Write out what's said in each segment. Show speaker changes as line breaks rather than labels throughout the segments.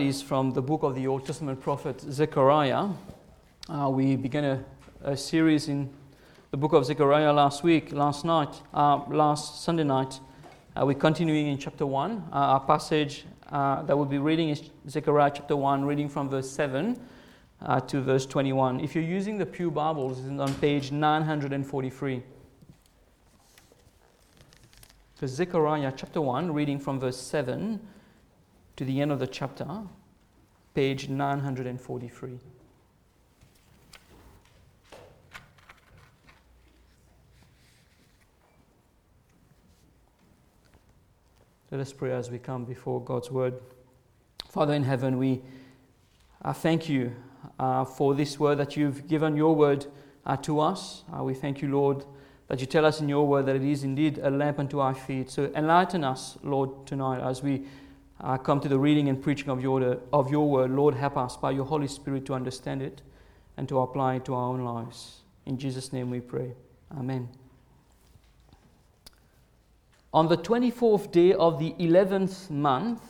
is from the book of the Old Testament prophet Zechariah. Uh, we began a, a, series in the book of Zechariah last week, last night, uh, last Sunday night. Uh, we're continuing in chapter 1. Uh, our passage uh, that we'll be reading is Zechariah chapter 1, reading from verse 7 uh, to verse 21. If you're using the Pew Bibles, it's on page 943. So Zechariah chapter 1, reading from verse 7 to the end of the chapter, page 943. Let us pray as we come before God's word. Father in heaven, we uh, thank you uh, for this word that you've given your word uh, to us. Uh, we thank you, Lord, that you tell us in your word that it is indeed a lamp unto our feet. So enlighten us, Lord, tonight as we uh, come to the reading and preaching of your, of your word. Lord, help us by your Holy Spirit to understand it and to apply it to our own lives. In Jesus' name we pray. Amen. On the 24th day of the 11th month,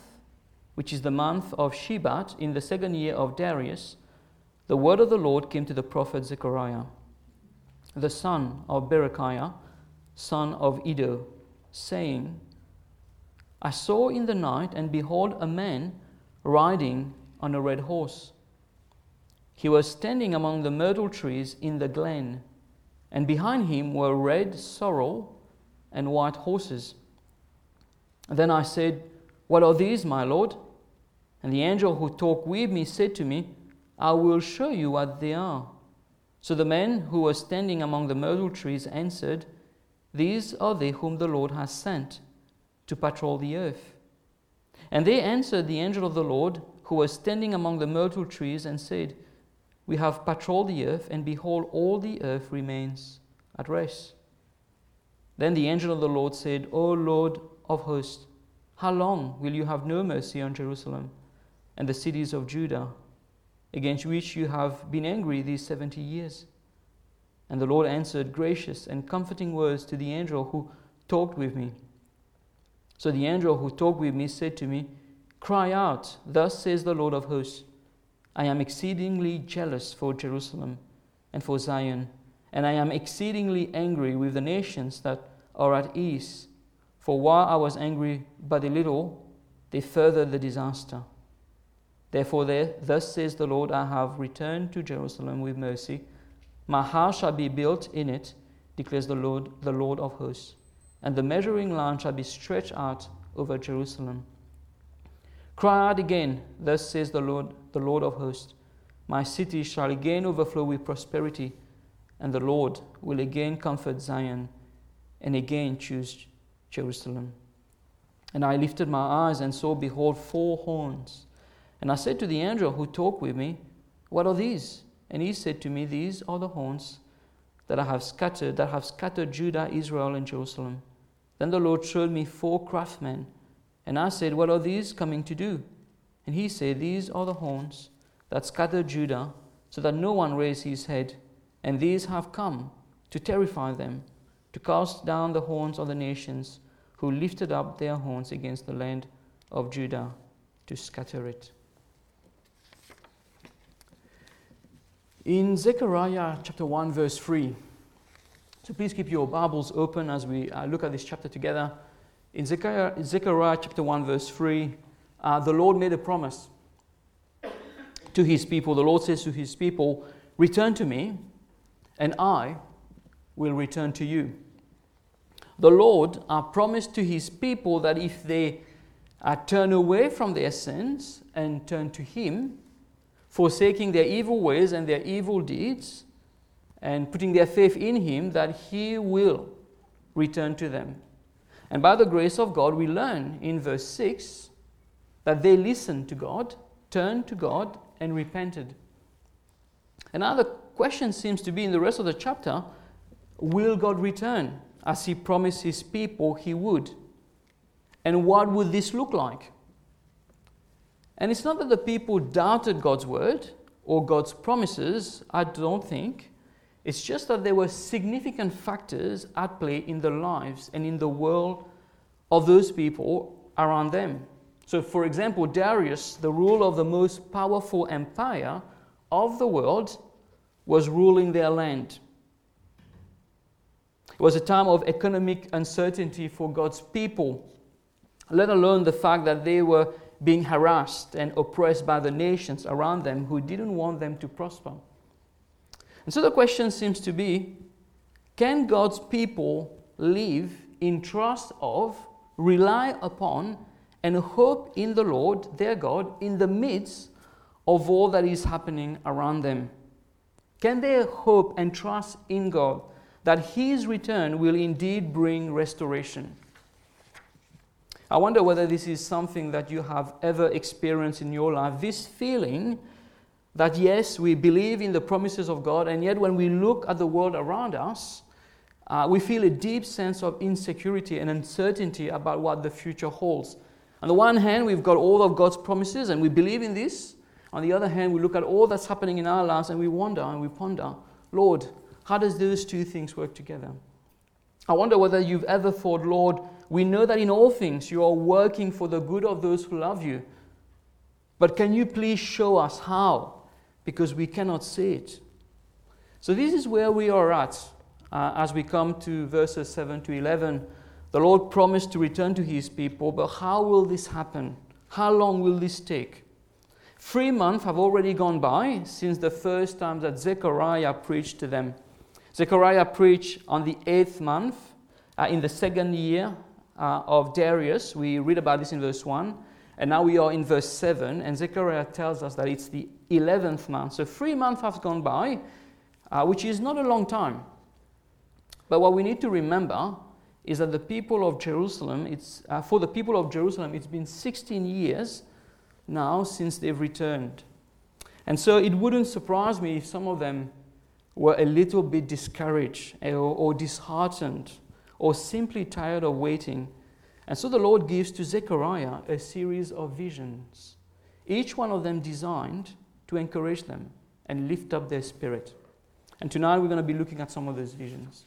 which is the month of Shebat, in the second year of Darius, the word of the Lord came to the prophet Zechariah, the son of Berechiah, son of Iddo, saying, I saw in the night, and behold, a man riding on a red horse. He was standing among the myrtle trees in the glen, and behind him were red sorrel and white horses. Then I said, What are these, my Lord? And the angel who talked with me said to me, I will show you what they are. So the man who was standing among the myrtle trees answered, These are they whom the Lord has sent to patrol the earth. And they answered the angel of the Lord, who was standing among the myrtle trees, and said, We have patrolled the earth, and behold, all the earth remains at rest. Then the angel of the Lord said, O Lord of hosts, how long will you have no mercy on Jerusalem and the cities of Judah, against which you have been angry these seventy years? And the Lord answered gracious and comforting words to the angel who talked with me. So the angel who talked with me said to me, Cry out, thus says the Lord of hosts I am exceedingly jealous for Jerusalem and for Zion, and I am exceedingly angry with the nations that are at ease. For while I was angry but a little, they furthered the disaster. Therefore, there, thus says the Lord, I have returned to Jerusalem with mercy. My house shall be built in it, declares the Lord, the Lord of hosts and the measuring line shall be stretched out over Jerusalem. Cry out again, thus says the Lord, the Lord of hosts. My city shall again overflow with prosperity, and the Lord will again comfort Zion and again choose Jerusalem. And I lifted my eyes and saw, behold, four horns. And I said to the angel who talked with me, What are these? And he said to me, These are the horns that I have scattered, that have scattered Judah, Israel, and Jerusalem. Then the Lord showed me four craftsmen. And I said, What are these coming to do? And he said, These are the horns that scattered Judah, so that no one raised his head. And these have come to terrify them, to cast down the horns of the nations who lifted up their horns against the land of Judah, to scatter it. In Zechariah chapter 1, verse 3, so please keep your Bibles open as we uh, look at this chapter together. In Zechariah, Zechariah chapter 1, verse 3, uh, the Lord made a promise to his people. The Lord says to his people, Return to me, and I will return to you. The Lord uh, promised to his people that if they uh, turn away from their sins and turn to him, forsaking their evil ways and their evil deeds, and putting their faith in Him that He will return to them. And by the grace of God, we learn in verse 6 that they listened to God, turned to God, and repented. And now the question seems to be in the rest of the chapter will God return as He promised His people He would? And what would this look like? And it's not that the people doubted God's word or God's promises, I don't think. It's just that there were significant factors at play in the lives and in the world of those people around them. So, for example, Darius, the ruler of the most powerful empire of the world, was ruling their land. It was a time of economic uncertainty for God's people, let alone the fact that they were being harassed and oppressed by the nations around them who didn't want them to prosper. And so the question seems to be can God's people live in trust of, rely upon, and hope in the Lord, their God, in the midst of all that is happening around them? Can they hope and trust in God that His return will indeed bring restoration? I wonder whether this is something that you have ever experienced in your life this feeling that yes, we believe in the promises of God, and yet when we look at the world around us, uh, we feel a deep sense of insecurity and uncertainty about what the future holds. On the one hand, we've got all of God's promises and we believe in this. On the other hand, we look at all that's happening in our lives and we wonder and we ponder, Lord, how does those two things work together? I wonder whether you've ever thought, Lord, we know that in all things you are working for the good of those who love you. But can you please show us how? Because we cannot see it. So, this is where we are at uh, as we come to verses 7 to 11. The Lord promised to return to his people, but how will this happen? How long will this take? Three months have already gone by since the first time that Zechariah preached to them. Zechariah preached on the eighth month, uh, in the second year uh, of Darius. We read about this in verse 1. And now we are in verse 7, and Zechariah tells us that it's the 11th month. So three months have gone by, uh, which is not a long time. But what we need to remember is that the people of Jerusalem, it's, uh, for the people of Jerusalem, it's been 16 years now since they've returned. And so it wouldn't surprise me if some of them were a little bit discouraged or, or disheartened or simply tired of waiting. And so the Lord gives to Zechariah a series of visions, each one of them designed to encourage them and lift up their spirit. And tonight we're going to be looking at some of those visions.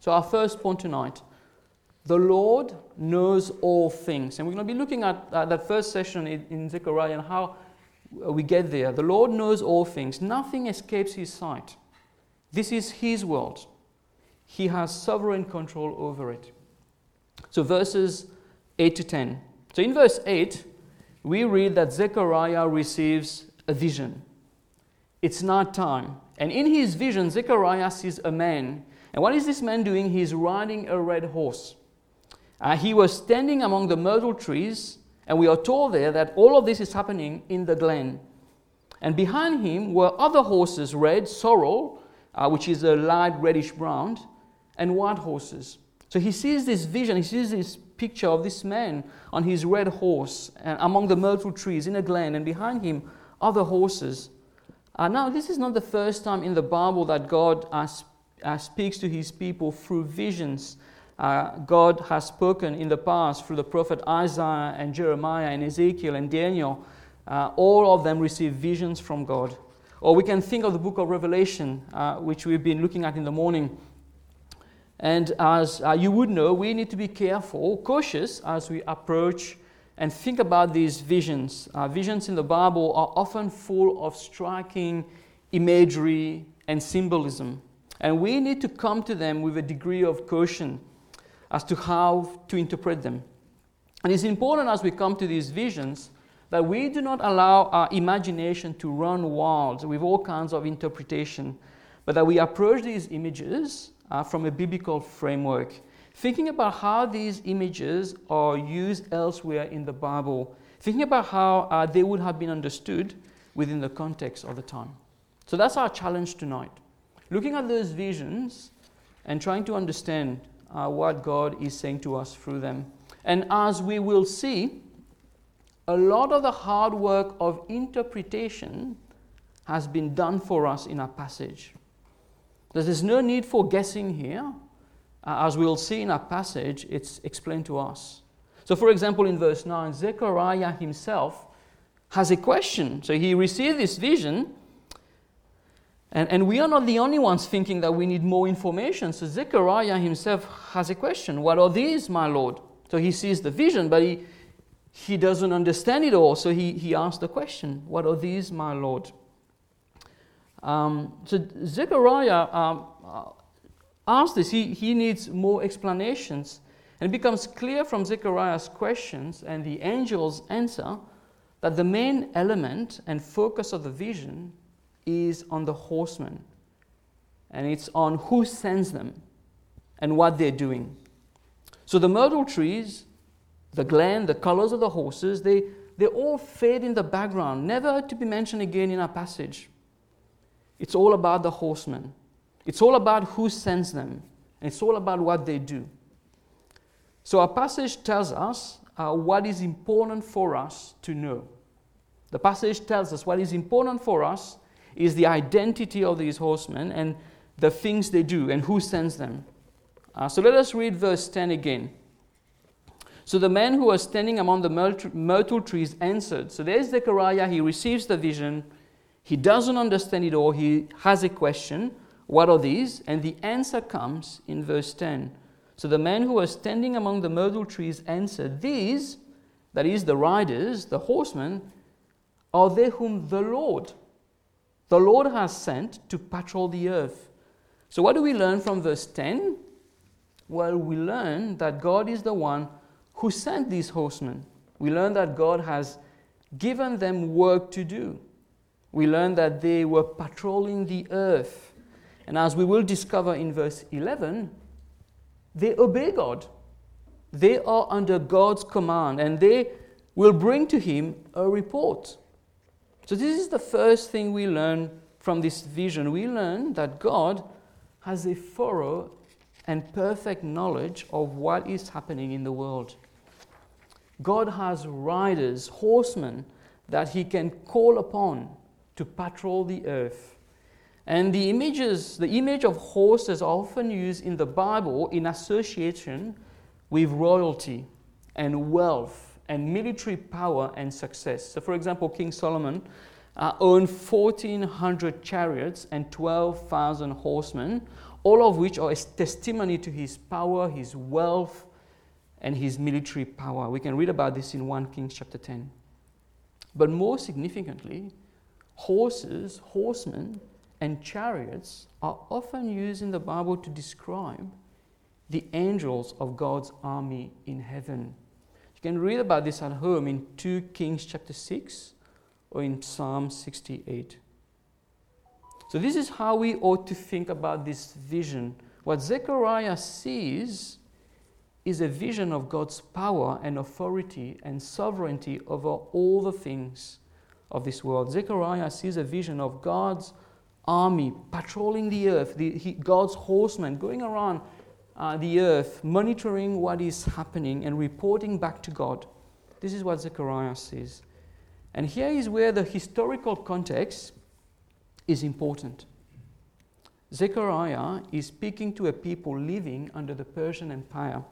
So, our first point tonight the Lord knows all things. And we're going to be looking at that first session in Zechariah and how we get there. The Lord knows all things, nothing escapes his sight. This is his world. He has sovereign control over it. So, verses 8 to 10. So, in verse 8, we read that Zechariah receives a vision. It's night time. And in his vision, Zechariah sees a man. And what is this man doing? He's riding a red horse. Uh, he was standing among the myrtle trees, and we are told there that all of this is happening in the glen. And behind him were other horses, red, sorrel, uh, which is a light reddish brown, and white horses. So he sees this vision, he sees this picture of this man on his red horse uh, among the myrtle trees in a glen, and behind him other horses. Uh, now, this is not the first time in the Bible that God uh, uh, speaks to his people through visions. Uh, God has spoken in the past through the prophet Isaiah and Jeremiah and Ezekiel and Daniel. Uh, all of them received visions from God. Or we can think of the book of Revelation, which we've been looking at in the morning. And as uh, you would know, we need to be careful, cautious as we approach and think about these visions. Uh, visions in the Bible are often full of striking imagery and symbolism. And we need to come to them with a degree of caution as to how to interpret them. And it's important as we come to these visions that we do not allow our imagination to run wild with all kinds of interpretation, but that we approach these images uh, from a biblical framework, thinking about how these images are used elsewhere in the Bible, thinking about how uh, they would have been understood within the context of the time. So that's our challenge tonight. Looking at those visions and trying to understand uh, what God is saying to us through them. And as we will see, a lot of the hard work of interpretation has been done for us in our passage. There's no need for guessing here. Uh, as we'll see in our passage, it's explained to us. So, for example, in verse 9, Zechariah himself has a question. So, he received this vision, and, and we are not the only ones thinking that we need more information. So, Zechariah himself has a question What are these, my Lord? So, he sees the vision, but he, he doesn't understand it all, so he, he asked the question, What are these, my Lord? Um, so Zechariah um, uh, asked this. He, he needs more explanations. And it becomes clear from Zechariah's questions and the angel's answer that the main element and focus of the vision is on the horsemen. And it's on who sends them and what they're doing. So the myrtle trees, the glen, the colors of the horses, they, they all fade in the background, never to be mentioned again in our passage. It's all about the horsemen. It's all about who sends them. And it's all about what they do. So our passage tells us uh, what is important for us to know. The passage tells us what is important for us is the identity of these horsemen and the things they do and who sends them. Uh, so let us read verse 10 again. So the man who was standing among the myrtle trees answered. So there's Zechariah, he receives the vision. He doesn't understand it all. He has a question. What are these? And the answer comes in verse 10. So the man who was standing among the myrtle trees answered, These, that is, the riders, the horsemen, are they whom the Lord, the Lord has sent to patrol the earth. So what do we learn from verse 10? Well, we learn that God is the one who sent these horsemen. We learn that God has given them work to do. We learn that they were patrolling the earth. And as we will discover in verse 11, they obey God. They are under God's command and they will bring to Him a report. So, this is the first thing we learn from this vision. We learn that God has a thorough and perfect knowledge of what is happening in the world. God has riders, horsemen that He can call upon to patrol the earth. And the images, the image of horses are often used in the Bible in association with royalty and wealth and military power and success. So, for example, King Solomon uh, owned 1,400 chariots and 12,000 horsemen, all of which are a testimony to his power, his wealth, and his military power. We can read about this in 1 Kings chapter 10. But more significantly, horses, horsemen, and chariots are often used in the Bible to describe the angels of God's army in heaven. You can read about this at home in 2 Kings chapter 6 or in Psalm 68. So, this is how we ought to think about this vision. What Zechariah sees is a vision of God's power and authority and sovereignty over all the things of this world. Zechariah sees a vision of God's army patrolling the earth, the, he, God's horsemen going around uh, the earth, monitoring what is happening and reporting back to God. This is what Zechariah sees. And here is where the historical context is important. Zechariah is speaking to a people living under the Persian Empire.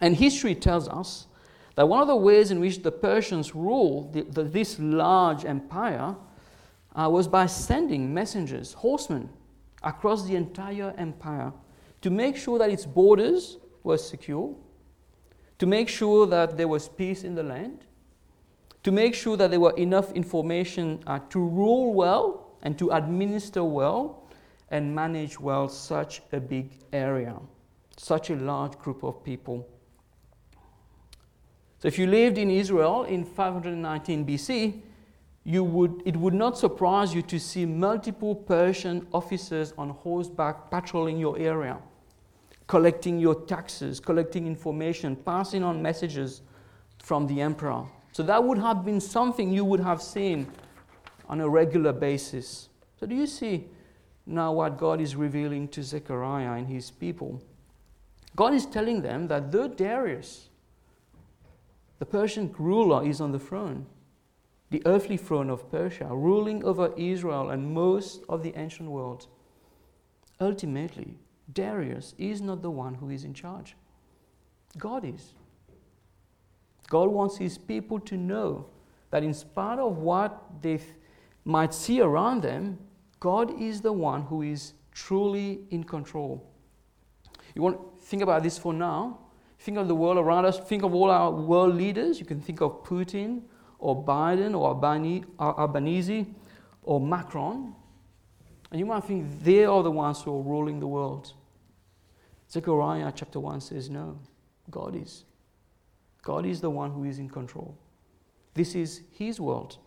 And history tells us that one of the ways in which the Persians ruled the, the, this large empire uh, was by sending messengers, horsemen, across the entire empire to make sure that its borders were secure, to make sure that there was peace in the land, to make sure that there were enough information uh, to rule well and to administer well and manage well such a big area, such a large group of people. So, if you lived in Israel in 519 BC, you would, it would not surprise you to see multiple Persian officers on horseback patrolling your area collecting your taxes, collecting information, passing on messages from the emperor. So that would have been something you would have seen on a regular basis. So, do you see now what God is revealing to Zechariah and his people? God is telling them that though Darius, the Persian ruler, is on the throne, the earthly throne of Persia, ruling over Israel and most of the ancient world, ultimately, Darius is not the one who is in charge. God is. God wants his people to know that in spite of what they might see around them, God is the one who is truly in control. You want to think about this for now? Think of the world around us. Think of all our world leaders. You can think of Putin or Biden or Albanese or Macron. And you might think they are the ones who are ruling the world. Zechariah chapter 1 says, No, God is. God is the one who is in control. This is His world,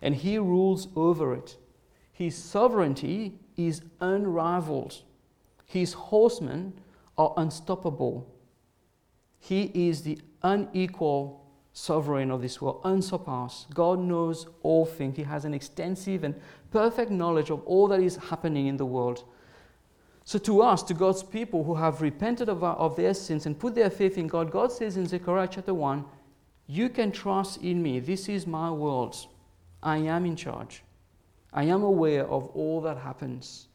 and He rules over it. His sovereignty is unrivaled. His horsemen are unstoppable. He is the unequal sovereign of this world, unsurpassed. God knows all things. He has an extensive and perfect knowledge of all that is happening in the world. So, to us, to God's people who have repented of, our, of their sins and put their faith in God, God says in Zechariah chapter 1, You can trust in me. This is my world. I am in charge. I am aware of all that happens.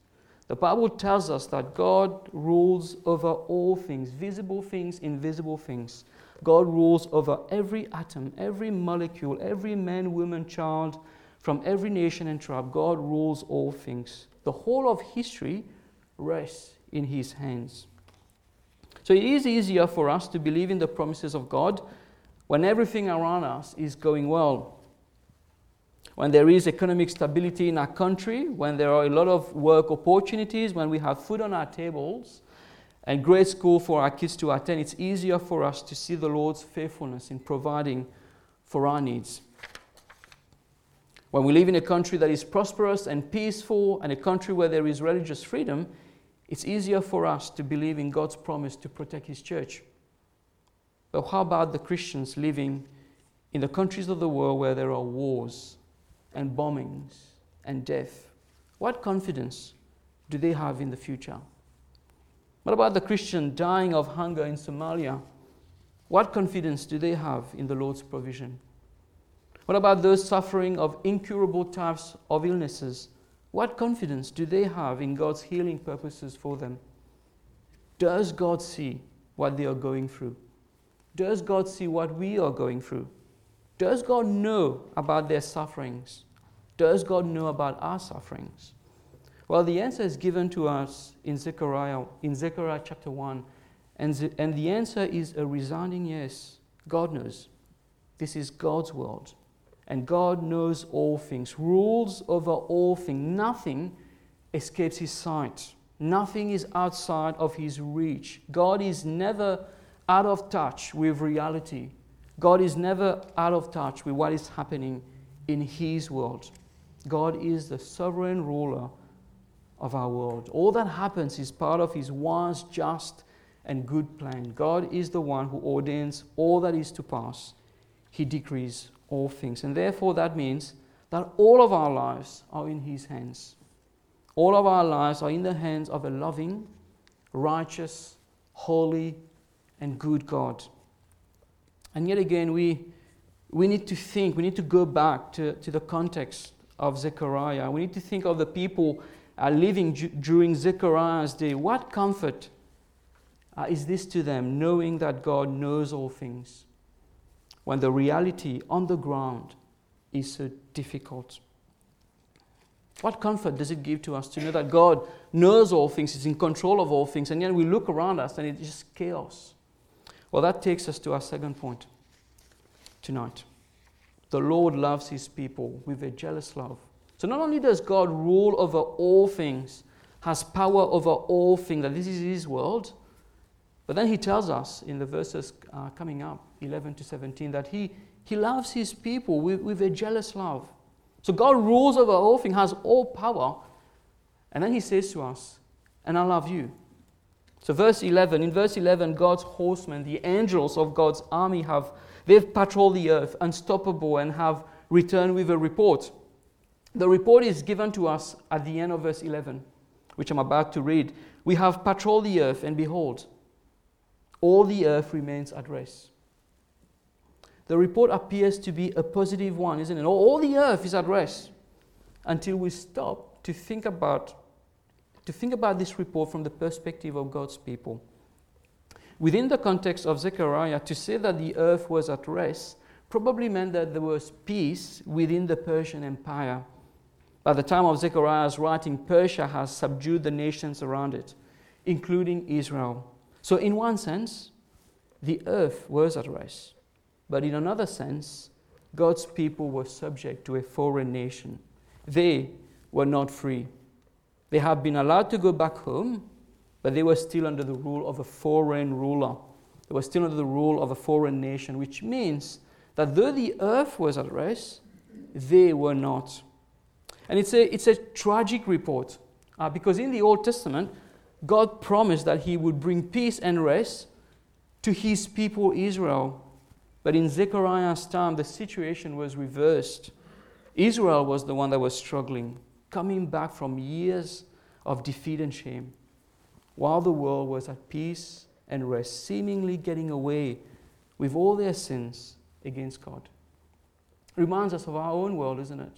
The Bible tells us that God rules over all things, visible things, invisible things. God rules over every atom, every molecule, every man, woman, child, from every nation and tribe. God rules all things. The whole of history rests in His hands. So it is easier for us to believe in the promises of God when everything around us is going well when there is economic stability in our country, when there are a lot of work opportunities, when we have food on our tables, and great school for our kids to attend, it's easier for us to see the Lord's faithfulness in providing for our needs. When we live in a country that is prosperous and peaceful, and a country where there is religious freedom, it's easier for us to believe in God's promise to protect His church. But how about the Christians living in the countries of the world where there are wars and bombings and death, what confidence do they have in the future? What about the Christian dying of hunger in Somalia? What confidence do they have in the Lord's provision? What about those suffering of incurable types of illnesses? What confidence do they have in God's healing purposes for them? Does God see what they are going through? Does God see what we are going through? Does God know about their sufferings? Does God know about our sufferings? Well, the answer is given to us in Zechariah, in Zechariah chapter 1. And, and the answer is a resounding yes. God knows. This is God's world. And God knows all things, rules over all things. Nothing escapes his sight, nothing is outside of his reach. God is never out of touch with reality. God is never out of touch with what is happening in His world. God is the sovereign ruler of our world. All that happens is part of His wise, just, and good plan. God is the one who ordains all that is to pass, He decrees all things. And therefore, that means that all of our lives are in His hands. All of our lives are in the hands of a loving, righteous, holy, and good God. And yet again, we, we need to think, we need to go back to, to the context of Zechariah. We need to think of the people uh, living during Zechariah's day. What comfort uh, is this to them, knowing that God knows all things, when the reality on the ground is so difficult? What comfort does it give to us to know that God knows all things, is in control of all things, and yet we look around us and it's just chaos? Well, that takes us to our second point tonight. The Lord loves his people with a jealous love. So not only does God rule over all things, has power over all things, that this is his world, but then he tells us in the verses uh, coming up, 11 to 17, that he, he loves his people with, with a jealous love. So God rules over all things, has all power. And then he says to us, and I love you. So, verse 11, in verse 11, God's horsemen, the angels of God's army, have they've patrolled the earth, unstoppable, and have returned with a report. The report is given to us at the end of verse 11, which I'm about to read. We have patrolled the earth, and behold, all the earth remains at rest. The report appears to be a positive one, isn't it? All the earth is at rest until we stop to think about to think about this report from the perspective of God's people. Within the context of Zechariah, to say that the earth was at rest probably meant that there was peace within the Persian Empire. By the time of Zechariah's writing, Persia has subdued the nations around it, including Israel. So, in one sense, the earth was at rest. But in another sense, God's people were subject to a foreign nation. They were not free. They had been allowed to go back home, but they were still under the rule of a foreign ruler. They were still under the rule of a foreign nation, which means that though the earth was at rest, they were not. And it's a, it's a tragic report uh, because in the Old Testament, God promised that He would bring peace and rest to His people Israel. But in Zechariah's time, the situation was reversed. Israel was the one that was struggling, coming back from years of defeat and shame, while the world was at peace and rest, seemingly getting away with all their sins against God. Reminds us of our own world, isn't it?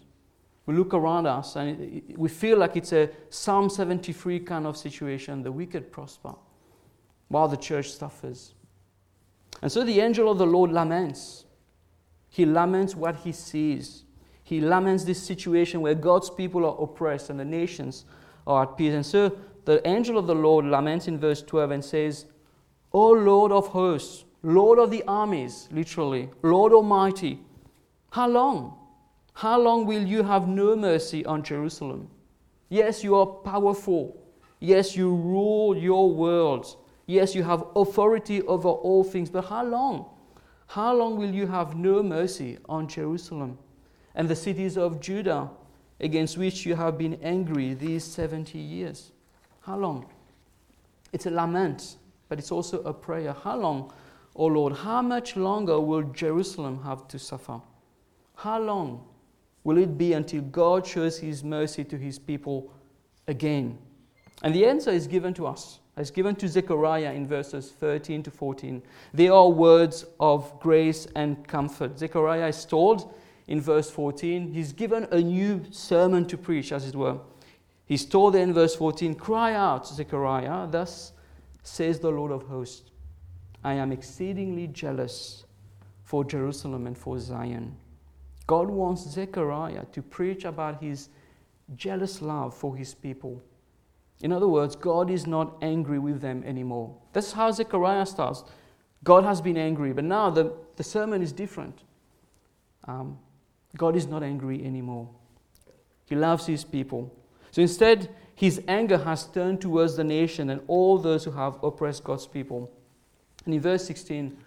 We look around us and we feel like it's a Psalm 73 kind of situation. The wicked prosper while the church suffers. And so the angel of the Lord laments. He laments what he sees. He laments this situation where God's people are oppressed and the nations are at peace. And so the angel of the Lord laments in verse 12 and says, O Lord of hosts, Lord of the armies, literally, Lord Almighty, how long? How long will you have no mercy on Jerusalem? Yes, you are powerful. Yes, you rule your world. Yes, you have authority over all things. But how long? How long will you have no mercy on Jerusalem and the cities of Judah against which you have been angry these 70 years? How long? It's a lament, but it's also a prayer. How long, O Lord? How much longer will Jerusalem have to suffer? How long will it be until God shows his mercy to his people again? And the answer is given to us. It's given to Zechariah in verses 13 to 14. They are words of grace and comfort. Zechariah is told in verse 14, he's given a new sermon to preach, as it were. He's told in verse 14, Cry out, Zechariah, thus says the Lord of hosts, I am exceedingly jealous for Jerusalem and for Zion God wants Zechariah to preach about his jealous love for his people. In other words, God is not angry with them anymore. That's how Zechariah starts. God has been angry, but now the, the sermon is different. Um, God is not angry anymore. He loves his people. So instead, his anger has turned towards the nation and all those who have oppressed God's people. And in verse 16,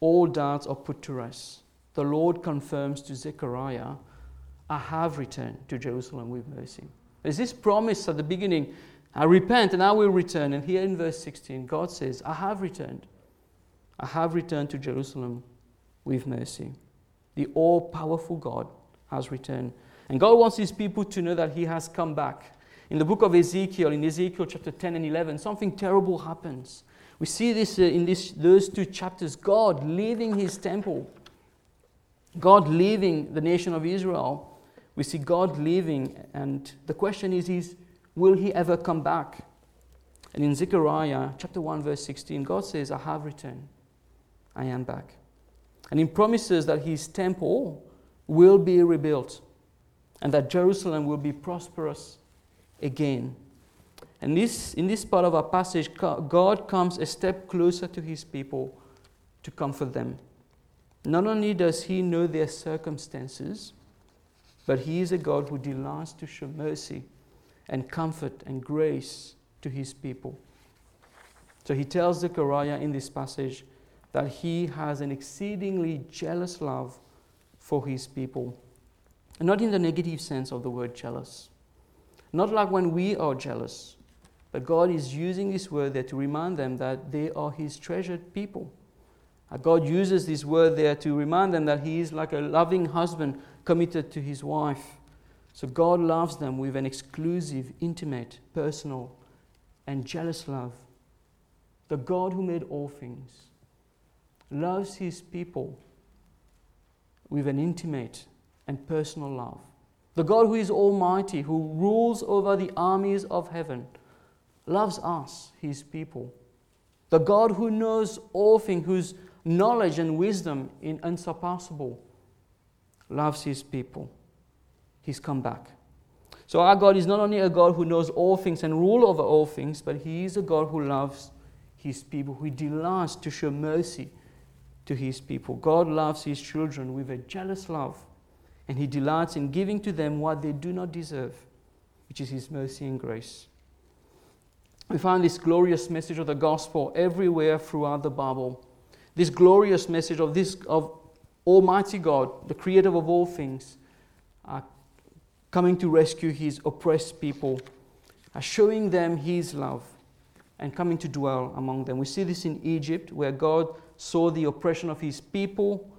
all doubts are put to rest the Lord confirms to Zechariah, I have returned to Jerusalem with mercy. There's this promise at the beginning I repent and I will return. And here in verse 16, God says, I have returned. I have returned to Jerusalem with mercy. The all powerful God has returned. And God wants his people to know that he has come back. In the book of Ezekiel, in Ezekiel chapter 10 and 11, something terrible happens. We see this uh, in this, those two chapters God leaving his temple God leaving the nation of Israel, we see God leaving, and the question is, is will he ever come back? And in Zechariah chapter 1, verse 16, God says, I have returned. I am back. And he promises that his temple will be rebuilt and that Jerusalem will be prosperous again. And this, in this part of our passage, God comes a step closer to his people to comfort them. Not only does he know their circumstances, but he is a God who delights to show mercy and comfort and grace to his people. So he tells Zechariah in this passage that he has an exceedingly jealous love for his people. And not in the negative sense of the word jealous. Not like when we are jealous, but God is using this word there to remind them that they are his treasured people. Uh, God uses this word there to remind them that He is like a loving husband committed to his wife. So God loves them with an exclusive, intimate, personal, and jealous love. The God who made all things loves His people with an intimate and personal love. The God who is almighty, who rules over the armies of heaven, loves us, His people. The God who knows all things, whose knowledge and wisdom is unsurpassable, loves his people. He's come back. So our God is not only a God who knows all things and rule over all things, but he is a God who loves his people, who delights to show mercy to his people. God loves his children with a jealous love, and he delights in giving to them what they do not deserve, which is his mercy and grace. We find this glorious message of the gospel everywhere throughout the Bible. This glorious message of this of Almighty God, the creator of all things, uh, coming to rescue his oppressed people, uh, showing them his love and coming to dwell among them. We see this in Egypt, where God saw the oppression of his people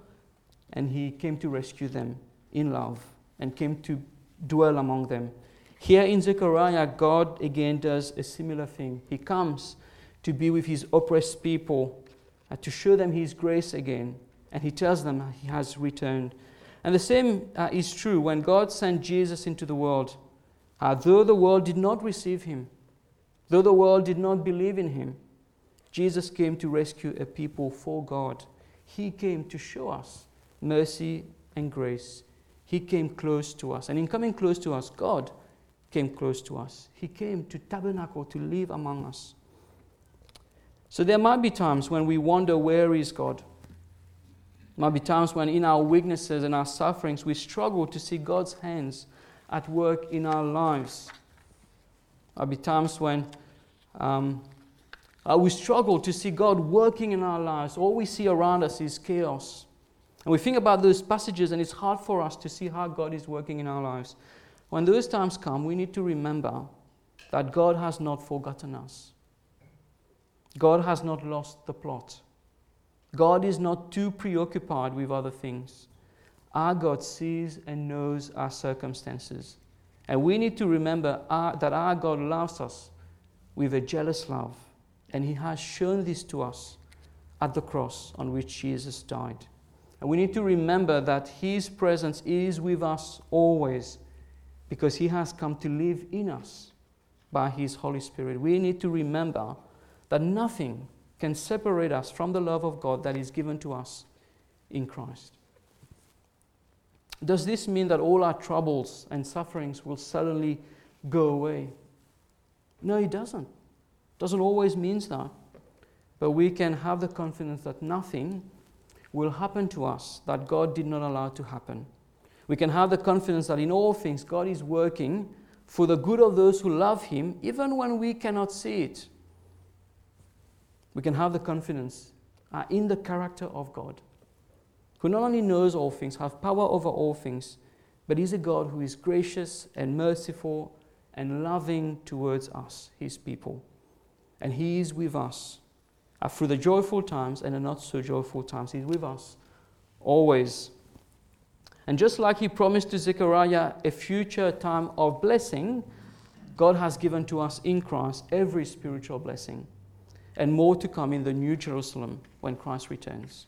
and he came to rescue them in love and came to dwell among them. Here in Zechariah, God again does a similar thing. He comes to be with his oppressed people, uh, to show them his grace again, and he tells them he has returned. And the same uh, is true when God sent Jesus into the world. Uh, though the world did not receive him, though the world did not believe in him, Jesus came to rescue a people for God. He came to show us mercy and grace. He came close to us. And in coming close to us, God came close to us. He came to tabernacle, to live among us. So there might be times when we wonder, where is God? There might be times when, in our weaknesses and our sufferings, we struggle to see God's hands at work in our lives. There might be times when um, uh, we struggle to see God working in our lives. All we see around us is chaos. And we think about those passages, and it's hard for us to see how God is working in our lives. When those times come, we need to remember that God has not forgotten us. God has not lost the plot. God is not too preoccupied with other things. Our God sees and knows our circumstances. And we need to remember our, that our God loves us with a jealous love. And He has shown this to us at the cross on which Jesus died. And we need to remember that His presence is with us always because He has come to live in us by His Holy Spirit. We need to remember that nothing can separate us from the love of God that is given to us in Christ. Does this mean that all our troubles and sufferings will suddenly go away? No, it doesn't. Doesn't always mean that. But we can have the confidence that nothing will happen to us that God did not allow to happen. We can have the confidence that in all things God is working for the good of those who love Him, even when we cannot see it. We can have the confidence uh, in the character of God, who not only knows all things, has power over all things, but is a God who is gracious and merciful and loving towards us, His people. And He is with us uh, through the joyful times and the not so joyful times. He's with us always. And just like he promised to Zechariah a future time of blessing, God has given to us in Christ every spiritual blessing, and more to come in the New Jerusalem when Christ returns.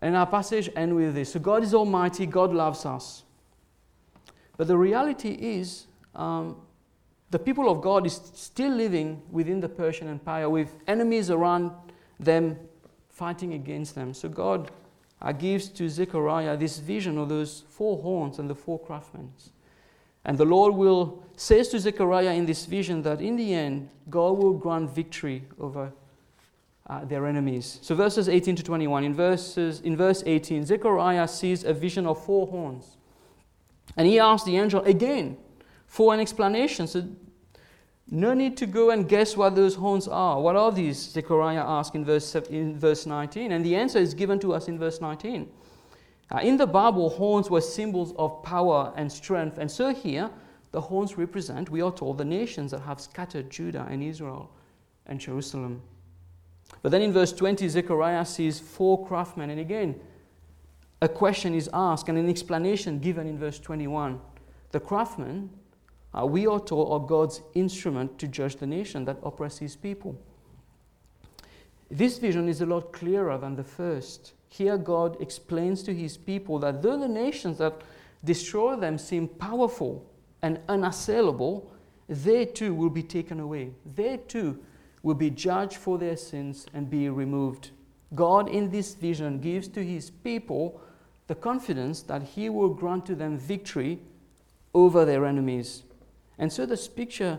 And our passage ends with this. So God is almighty, God loves us. But the reality is, um, the people of God is still living within the Persian Empire with enemies around them fighting against them. So God uh, gives to Zechariah this vision of those four horns and the four craftsmen. And the Lord will says to Zechariah in this vision that in the end, God will grant victory over uh, their enemies. So verses 18 to 21. In, verses, in verse 18, Zechariah sees a vision of four horns. And he asks the angel again for an explanation. So no need to go and guess what those horns are. What are these? Zechariah asks in verse, in verse 19. And the answer is given to us in verse 19. Uh, in the Bible, horns were symbols of power and strength. And so here, the horns represent, we are told, the nations that have scattered Judah and Israel and Jerusalem. But then in verse 20, Zechariah sees four craftsmen. And again, a question is asked and an explanation given in verse 21. The craftsmen uh, we are told are God's instrument to judge the nation that oppresses his people. This vision is a lot clearer than the first. Here, God explains to his people that though the nations that destroy them seem powerful and unassailable, they too will be taken away. They too will be judged for their sins and be removed. God, in this vision, gives to his people the confidence that he will grant to them victory over their enemies. And so this picture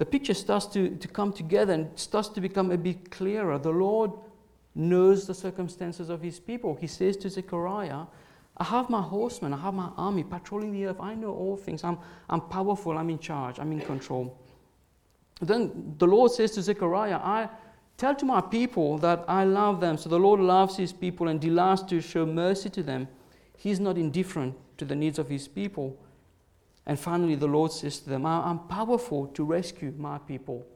the picture starts to, to come together and starts to become a bit clearer. The Lord knows the circumstances of his people. He says to Zechariah, I have my horsemen, I have my army patrolling the earth. I know all things. I'm, I'm powerful, I'm in charge, I'm in control. Then the Lord says to Zechariah, I tell to my people that I love them. So the Lord loves his people and delights to show mercy to them. He's not indifferent to the needs of his people. And finally, the Lord says to them, I'm powerful to rescue my people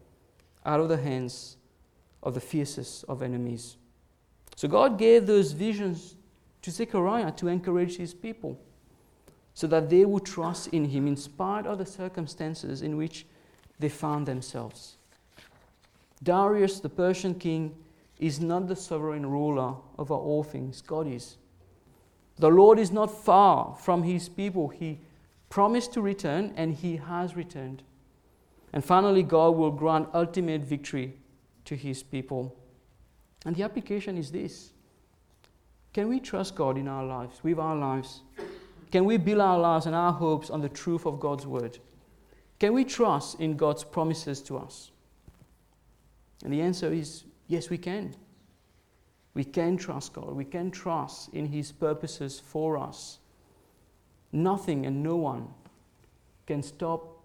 out of the hands of the fiercest of enemies. So God gave those visions to Zechariah to encourage his people so that they would trust in him in spite of the circumstances in which they found themselves. Darius, the Persian king, is not the sovereign ruler over all things, God is. The Lord is not far from his people. He promised to return, and he has returned. And finally, God will grant ultimate victory to his people. And the application is this Can we trust God in our lives, with our lives? Can we build our lives and our hopes on the truth of God's word? Can we trust in God's promises to us? And the answer is yes, we can. We can trust God. We can trust in His purposes for us. Nothing and no one can stop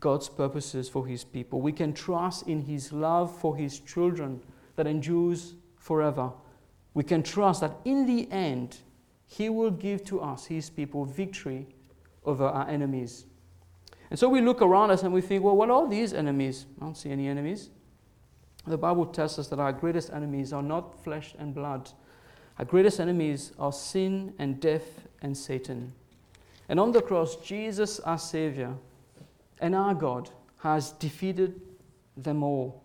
God's purposes for His people. We can trust in His love for His children that endures forever. We can trust that in the end, He will give to us, His people, victory over our enemies. And so we look around us and we think, well, what are these enemies? I don't see any enemies. The Bible tells us that our greatest enemies are not flesh and blood. Our greatest enemies are sin and death and Satan. And on the cross, Jesus, our Savior, and our God has defeated them all.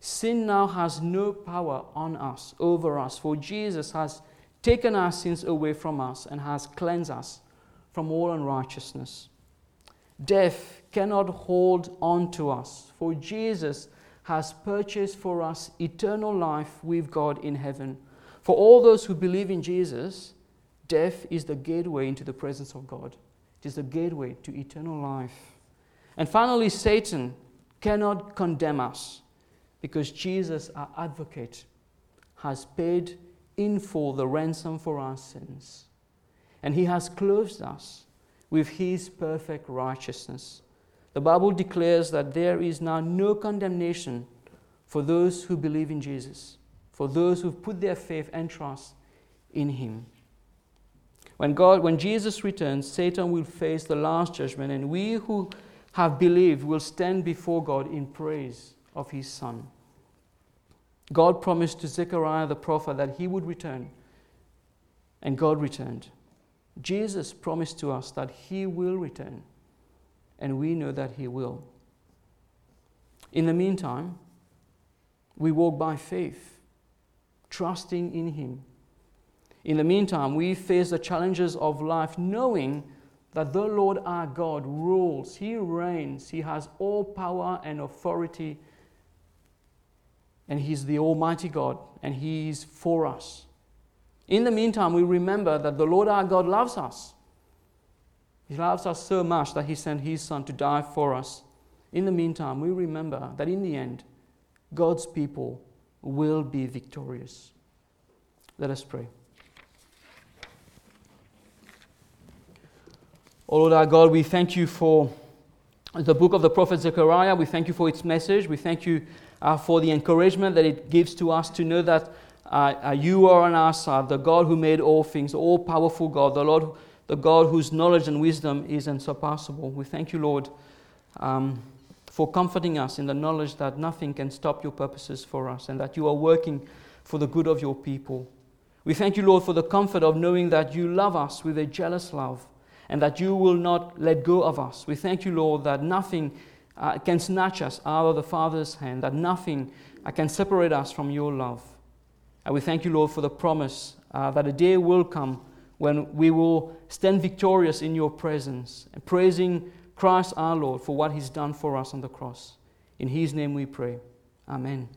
Sin now has no power on us, over us, for Jesus has taken our sins away from us and has cleansed us from all unrighteousness. Death cannot hold on to us, for Jesus has purchased for us eternal life with God in heaven. For all those who believe in Jesus, death is the gateway into the presence of God. It is the gateway to eternal life. And finally, Satan cannot condemn us because Jesus, our advocate, has paid in full the ransom for our sins. And he has clothed us with his perfect righteousness. The Bible declares that there is now no condemnation for those who believe in Jesus, for those who've put their faith and trust in him. When God when Jesus returns, Satan will face the last judgment and we who have believed will stand before God in praise of his son. God promised to Zechariah the prophet that he would return, and God returned. Jesus promised to us that he will return and we know that He will. In the meantime, we walk by faith, trusting in Him. In the meantime, we face the challenges of life knowing that the Lord our God rules, He reigns, He has all power and authority, and He's the Almighty God, and He is for us. In the meantime, we remember that the Lord our God loves us he loves us so much that He sent His Son to die for us. In the meantime, we remember that in the end, God's people will be victorious. Let us pray. Oh Lord our God, we thank you for the book of the prophet Zechariah. We thank you for its message. We thank you uh, for the encouragement that it gives to us to know that uh, uh, you are on our side, the God who made all things, all powerful God, the Lord the God whose knowledge and wisdom is unsurpassable. We thank you, Lord, um, for comforting us in the knowledge that nothing can stop your purposes for us and that you are working for the good of your people. We thank you, Lord, for the comfort of knowing that you love us with a jealous love and that you will not let go of us. We thank you, Lord, that nothing uh, can snatch us out of the Father's hand, that nothing uh, can separate us from your love. And we thank you, Lord, for the promise uh, that a day will come when we will stand victorious in your presence and praising Christ our Lord for what he's done for us on the cross. In his name we pray. Amen.